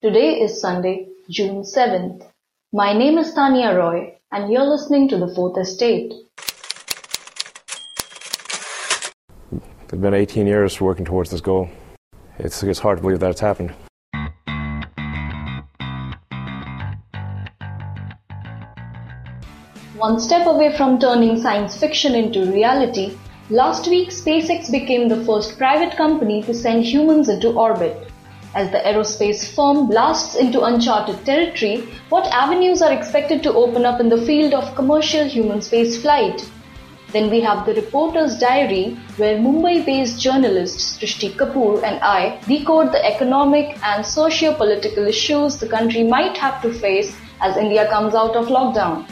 Today is Sunday, June 7th. My name is Tania Roy and you're listening to The Fourth Estate. It's been 18 years working towards this goal. It's, it's hard to believe that it's happened. One step away from turning science fiction into reality, last week SpaceX became the first private company to send humans into orbit. As the aerospace firm blasts into uncharted territory, what avenues are expected to open up in the field of commercial human space flight? Then we have the reporter's diary, where Mumbai based journalist Srishti Kapoor and I decode the economic and socio political issues the country might have to face as India comes out of lockdown.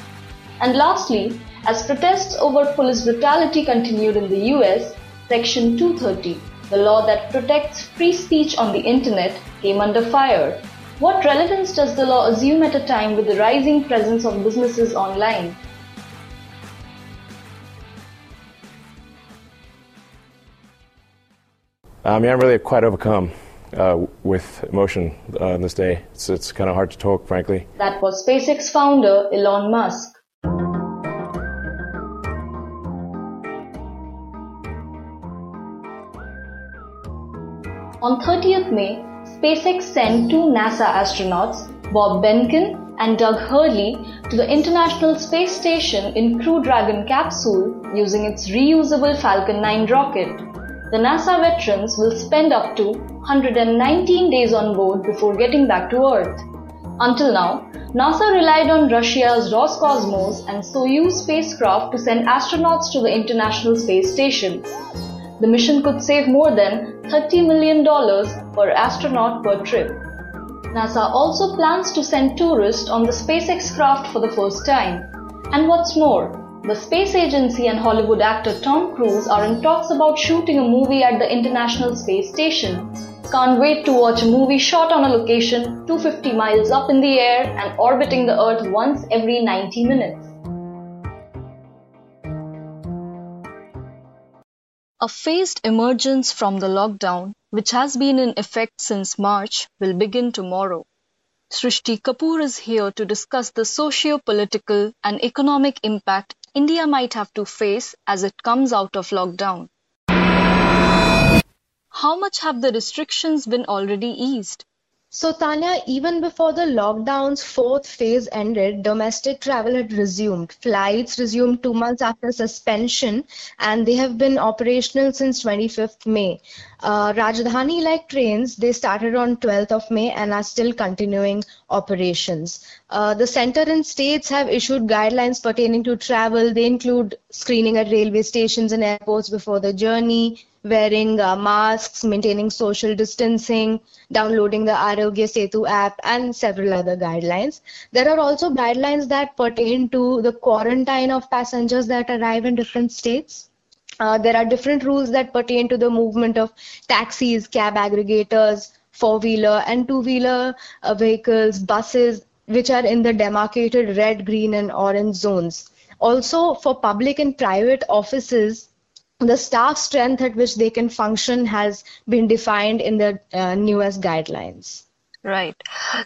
And lastly, as protests over police brutality continued in the US, Section 230 the law that protects free speech on the internet came under fire. What relevance does the law assume at a time with the rising presence of businesses online? Um, yeah, I'm really quite overcome uh, with emotion uh, on this day. It's, it's kind of hard to talk, frankly. That was SpaceX founder Elon Musk. On 30th May, SpaceX sent two NASA astronauts, Bob Behnken and Doug Hurley, to the International Space Station in Crew Dragon capsule using its reusable Falcon 9 rocket. The NASA veterans will spend up to 119 days on board before getting back to Earth. Until now, NASA relied on Russia's Roscosmos and Soyuz spacecraft to send astronauts to the International Space Station. The mission could save more than $30 million per astronaut per trip. NASA also plans to send tourists on the SpaceX craft for the first time. And what's more, the space agency and Hollywood actor Tom Cruise are in talks about shooting a movie at the International Space Station. Can't wait to watch a movie shot on a location 250 miles up in the air and orbiting the Earth once every 90 minutes. A phased emergence from the lockdown, which has been in effect since March, will begin tomorrow. Srishti Kapoor is here to discuss the socio-political and economic impact India might have to face as it comes out of lockdown. How much have the restrictions been already eased? So, Tanya, even before the lockdown's fourth phase ended, domestic travel had resumed. Flights resumed two months after suspension, and they have been operational since 25th May. Uh, Rajdhani like trains, they started on 12th of May and are still continuing operations. Uh, the center and states have issued guidelines pertaining to travel. They include screening at railway stations and airports before the journey, wearing uh, masks, maintaining social distancing, downloading the Aarogya Setu app, and several other guidelines. There are also guidelines that pertain to the quarantine of passengers that arrive in different states. Uh, there are different rules that pertain to the movement of taxis, cab aggregators, four wheeler and two wheeler uh, vehicles, buses, which are in the demarcated red, green, and orange zones. Also, for public and private offices, the staff strength at which they can function has been defined in the uh, newest guidelines. Right.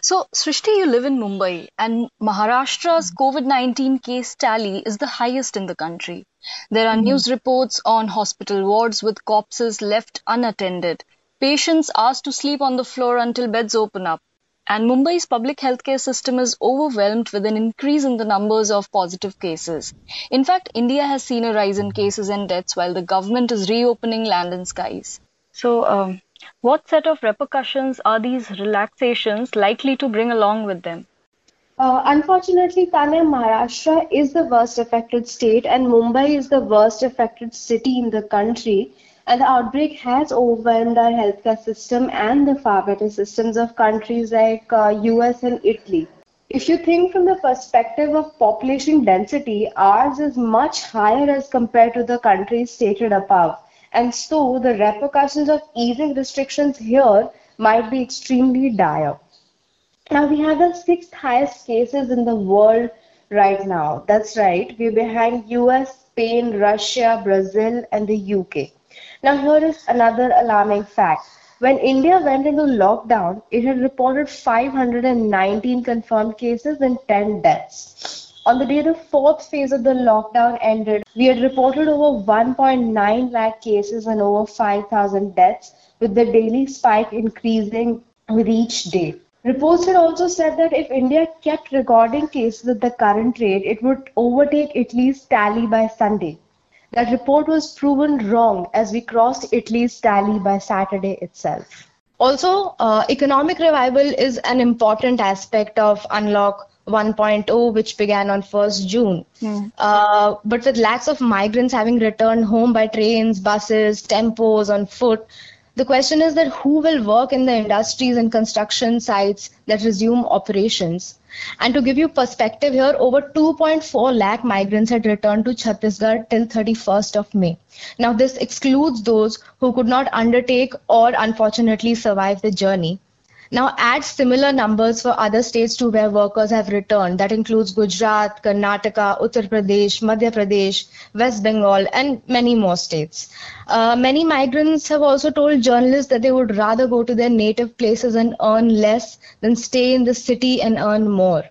So, Srishti, you live in Mumbai, and Maharashtra's COVID 19 case tally is the highest in the country. There are mm-hmm. news reports on hospital wards with corpses left unattended, patients asked to sleep on the floor until beds open up, and Mumbai's public healthcare system is overwhelmed with an increase in the numbers of positive cases. In fact, India has seen a rise in cases and deaths while the government is reopening land and skies. So, um, what set of repercussions are these relaxations likely to bring along with them? Uh, unfortunately, Tanya, Maharashtra is the worst affected state and Mumbai is the worst affected city in the country and the outbreak has overwhelmed our healthcare system and the far better systems of countries like uh, US and Italy. If you think from the perspective of population density, ours is much higher as compared to the countries stated above. And so the repercussions of easing restrictions here might be extremely dire. Now we have the sixth highest cases in the world right now. That's right. We're behind US, Spain, Russia, Brazil, and the UK. Now, here is another alarming fact. When India went into lockdown, it had reported 519 confirmed cases and 10 deaths. On the day the fourth phase of the lockdown ended, we had reported over 1.9 lakh cases and over 5,000 deaths, with the daily spike increasing with each day. Reports had also said that if India kept recording cases at the current rate, it would overtake Italy's tally by Sunday. That report was proven wrong as we crossed Italy's tally by Saturday itself. Also, uh, economic revival is an important aspect of Unlock 1.0, which began on 1st June. Mm. Uh, but with lakhs of migrants having returned home by trains, buses, tempos, on foot, the question is that who will work in the industries and construction sites that resume operations? And to give you perspective here, over 2.4 lakh migrants had returned to Chhattisgarh till 31st of May. Now, this excludes those who could not undertake or unfortunately survive the journey. Now add similar numbers for other states to where workers have returned. That includes Gujarat, Karnataka, Uttar Pradesh, Madhya Pradesh, West Bengal, and many more states. Uh, many migrants have also told journalists that they would rather go to their native places and earn less than stay in the city and earn more.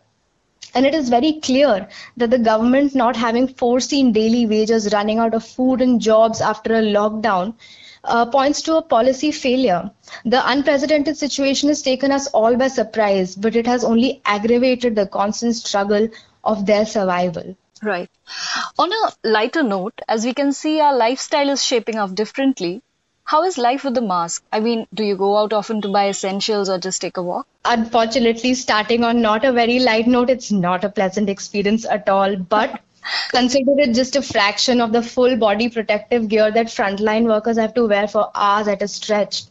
And it is very clear that the government not having foreseen daily wages running out of food and jobs after a lockdown uh, points to a policy failure. The unprecedented situation has taken us all by surprise, but it has only aggravated the constant struggle of their survival. Right. On a lighter note, as we can see, our lifestyle is shaping up differently. How is life with the mask? I mean, do you go out often to buy essentials or just take a walk? Unfortunately, starting on not a very light note, it's not a pleasant experience at all. But Consider it just a fraction of the full body protective gear that frontline workers have to wear for hours at a stretch.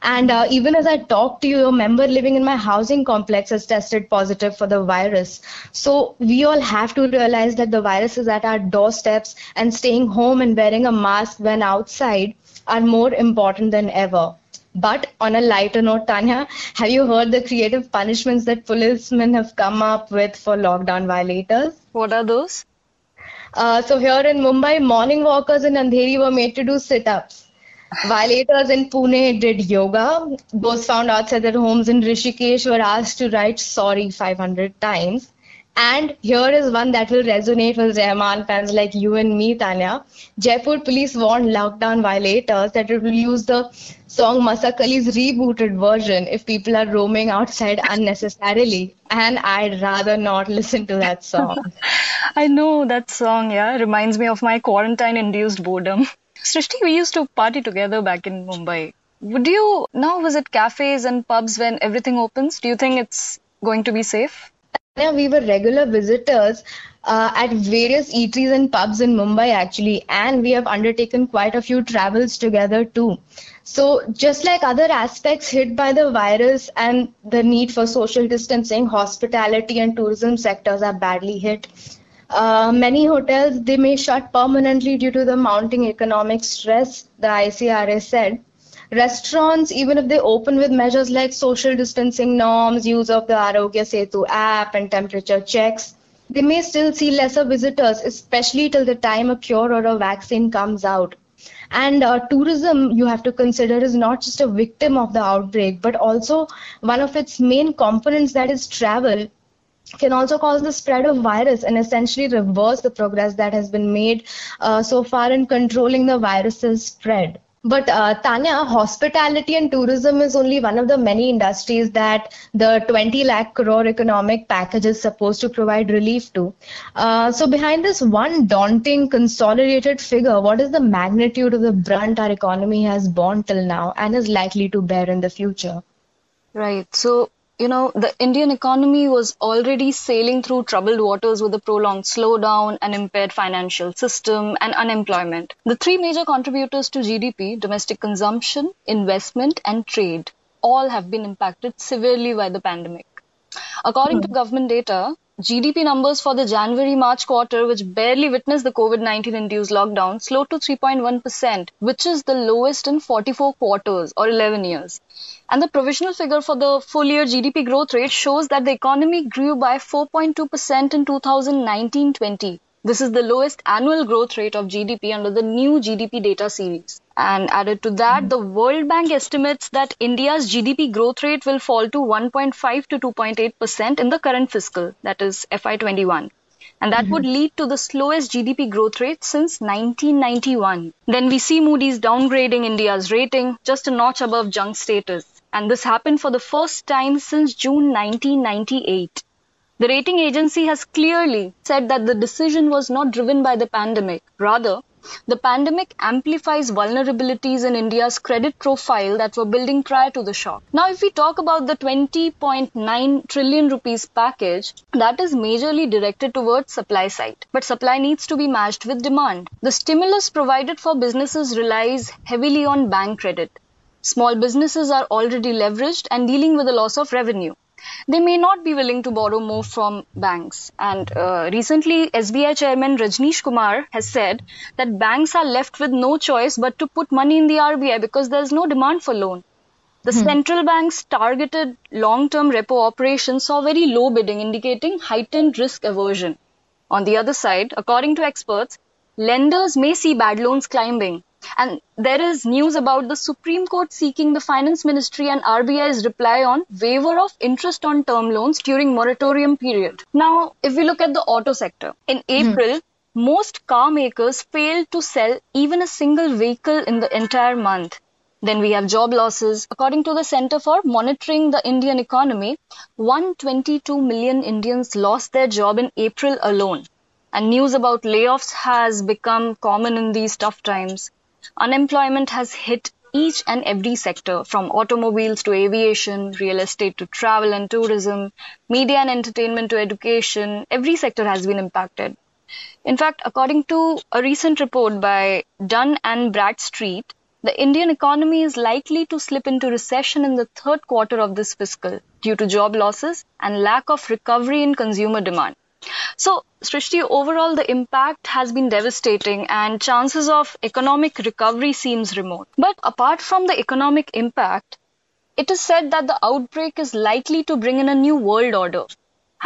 And uh, even as I talk to you, a member living in my housing complex has tested positive for the virus. So we all have to realize that the virus is at our doorsteps and staying home and wearing a mask when outside are more important than ever. But on a lighter note, Tanya, have you heard the creative punishments that policemen have come up with for lockdown violators? What are those? Uh, so here in Mumbai, morning walkers in Andheri were made to do sit-ups. Violators in Pune did yoga. Those found outside their homes in Rishikesh were asked to write sorry 500 times. And here is one that will resonate with Rahman fans like you and me, Tanya. Jaipur police warned lockdown violators that it will use the song Masakali's rebooted version if people are roaming outside unnecessarily. And I'd rather not listen to that song. I know that song, yeah. Reminds me of my quarantine induced boredom. Srishti, we used to party together back in Mumbai. Would you now visit cafes and pubs when everything opens? Do you think it's going to be safe? We were regular visitors uh, at various eateries and pubs in Mumbai actually, and we have undertaken quite a few travels together too. So just like other aspects hit by the virus and the need for social distancing, hospitality and tourism sectors are badly hit. Uh, many hotels they may shut permanently due to the mounting economic stress, the ICRA said. Restaurants, even if they open with measures like social distancing norms, use of the Aarogya Setu app and temperature checks, they may still see lesser visitors, especially till the time a cure or a vaccine comes out. And uh, tourism, you have to consider, is not just a victim of the outbreak, but also one of its main components, that is travel, can also cause the spread of virus and essentially reverse the progress that has been made uh, so far in controlling the virus's spread. But uh, Tanya, hospitality and tourism is only one of the many industries that the 20 lakh crore economic package is supposed to provide relief to. Uh, so behind this one daunting consolidated figure, what is the magnitude of the brunt our economy has borne till now and is likely to bear in the future? Right. So you know, the Indian economy was already sailing through troubled waters with a prolonged slowdown, an impaired financial system, and unemployment. The three major contributors to GDP, domestic consumption, investment, and trade, all have been impacted severely by the pandemic. According to hmm. government data, GDP numbers for the January March quarter, which barely witnessed the COVID 19 induced lockdown, slowed to 3.1%, which is the lowest in 44 quarters or 11 years. And the provisional figure for the full year GDP growth rate shows that the economy grew by 4.2% in 2019 20, This is the lowest annual growth rate of GDP under the new GDP data series. And added to that, the World Bank estimates that India's GDP growth rate will fall to 1.5 to 2.8% in the current fiscal, that is FY21 and that mm-hmm. would lead to the slowest GDP growth rate since 1991. Then we see Moody's downgrading India's rating just a notch above junk status, and this happened for the first time since June 1998. The rating agency has clearly said that the decision was not driven by the pandemic. Rather, the pandemic amplifies vulnerabilities in India's credit profile that were building prior to the shock. Now, if we talk about the 20.9 trillion rupees package, that is majorly directed towards supply side. But supply needs to be matched with demand. The stimulus provided for businesses relies heavily on bank credit. Small businesses are already leveraged and dealing with a loss of revenue they may not be willing to borrow more from banks. And uh, recently, SBI chairman Rajneesh Kumar has said that banks are left with no choice but to put money in the RBI because there's no demand for loan. The hmm. central bank's targeted long-term repo operations saw very low bidding, indicating heightened risk aversion. On the other side, according to experts, lenders may see bad loans climbing and there is news about the Supreme Court seeking the Finance Ministry and RBI's reply on waiver of interest on term loans during moratorium period. Now, if we look at the auto sector, in hmm. April, most car makers failed to sell even a single vehicle in the entire month. Then we have job losses. According to the Center for Monitoring the Indian Economy, 122 million Indians lost their job in April alone. And news about layoffs has become common in these tough times. Unemployment has hit each and every sector from automobiles to aviation, real estate to travel and tourism, media and entertainment to education. Every sector has been impacted. In fact, according to a recent report by Dun and Bradstreet, the Indian economy is likely to slip into recession in the third quarter of this fiscal due to job losses and lack of recovery in consumer demand. So, Srishti, overall, the impact has been devastating and chances of economic recovery seems remote. But apart from the economic impact, it is said that the outbreak is likely to bring in a new world order.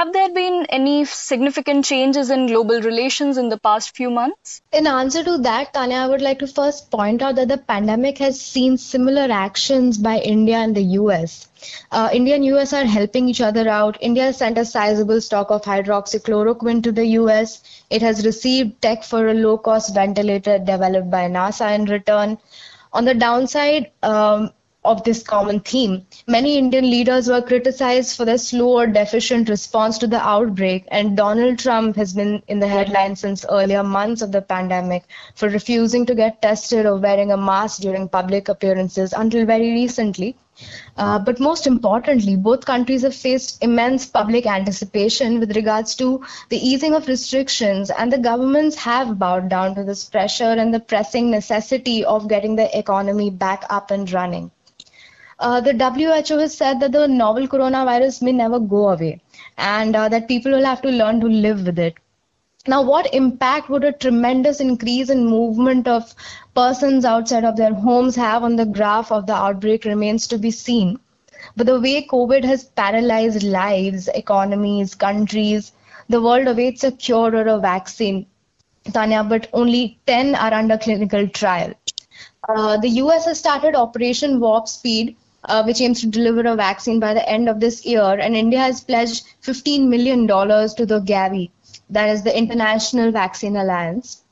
Have there been any significant changes in global relations in the past few months? In answer to that, Tanya, I would like to first point out that the pandemic has seen similar actions by India and the US. Uh, India and US are helping each other out. India sent a sizable stock of hydroxychloroquine to the US. It has received tech for a low cost ventilator developed by NASA in return. On the downside, um, of this common theme. Many Indian leaders were criticized for their slow or deficient response to the outbreak, and Donald Trump has been in the headlines since earlier months of the pandemic for refusing to get tested or wearing a mask during public appearances until very recently. Uh, but most importantly, both countries have faced immense public anticipation with regards to the easing of restrictions, and the governments have bowed down to this pressure and the pressing necessity of getting the economy back up and running uh, the WHO has said that the novel coronavirus may never go away and uh, that people will have to learn to live with it. Now, what impact would a tremendous increase in movement of persons outside of their homes have on the graph of the outbreak remains to be seen. But the way COVID has paralyzed lives, economies, countries, the world awaits a cure or a vaccine, Tanya, but only 10 are under clinical trial. Uh, the US has started Operation Warp Speed, uh, which aims to deliver a vaccine by the end of this year. And India has pledged $15 million to the Gavi, that is the International Vaccine Alliance.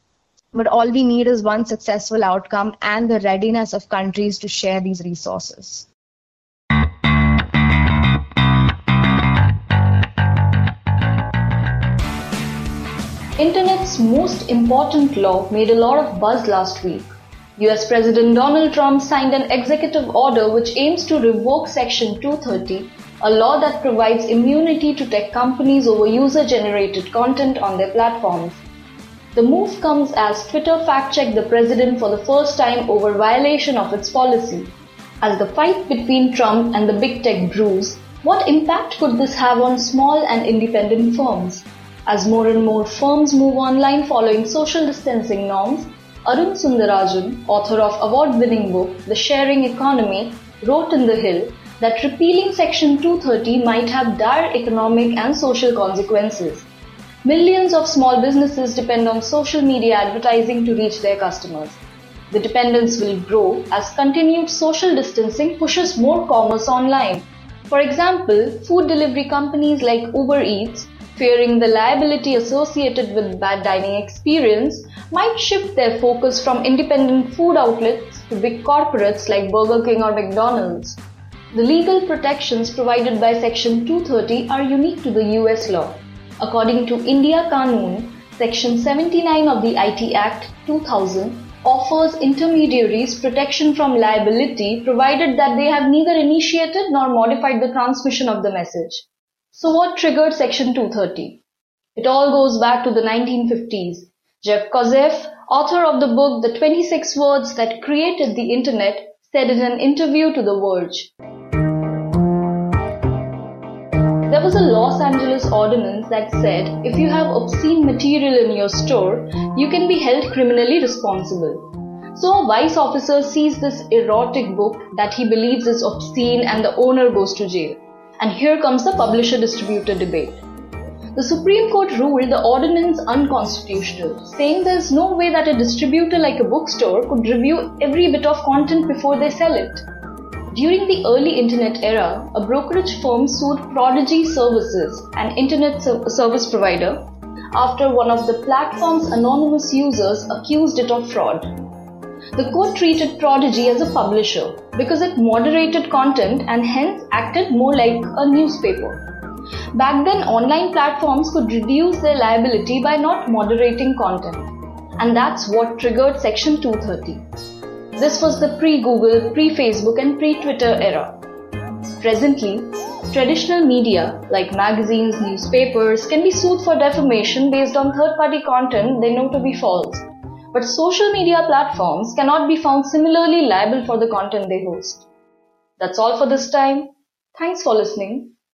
But all we need is one successful outcome and the readiness of countries to share these resources. Internet's most important law made a lot of buzz last week. US President Donald Trump signed an executive order which aims to revoke Section 230, a law that provides immunity to tech companies over user generated content on their platforms. The move comes as Twitter fact checked the president for the first time over violation of its policy. As the fight between Trump and the big tech brews, what impact could this have on small and independent firms? As more and more firms move online following social distancing norms, Arun Sundararajan, author of award-winning book The Sharing Economy, wrote in The Hill that repealing Section 230 might have dire economic and social consequences. Millions of small businesses depend on social media advertising to reach their customers. The dependence will grow as continued social distancing pushes more commerce online. For example, food delivery companies like Uber Eats, fearing the liability associated with bad dining experience, might shift their focus from independent food outlets to big corporates like Burger King or McDonald's. The legal protections provided by Section 230 are unique to the US law. According to India Kanoon, Section 79 of the IT Act 2000 offers intermediaries protection from liability provided that they have neither initiated nor modified the transmission of the message. So what triggered Section 230? It all goes back to the 1950s. Jeff Kosseff, author of the book The 26 Words That Created the Internet, said in an interview to The Verge. There was a Los Angeles ordinance that said if you have obscene material in your store, you can be held criminally responsible. So a vice officer sees this erotic book that he believes is obscene and the owner goes to jail. And here comes the publisher distributor debate. The Supreme Court ruled the ordinance unconstitutional, saying there is no way that a distributor like a bookstore could review every bit of content before they sell it. During the early internet era, a brokerage firm sued Prodigy Services, an internet service provider, after one of the platform's anonymous users accused it of fraud. The court treated Prodigy as a publisher because it moderated content and hence acted more like a newspaper. Back then, online platforms could reduce their liability by not moderating content. And that's what triggered Section 230. This was the pre-Google, pre-Facebook and pre-Twitter era. Presently, traditional media like magazines, newspapers can be sued for defamation based on third-party content they know to be false. But social media platforms cannot be found similarly liable for the content they host. That's all for this time. Thanks for listening.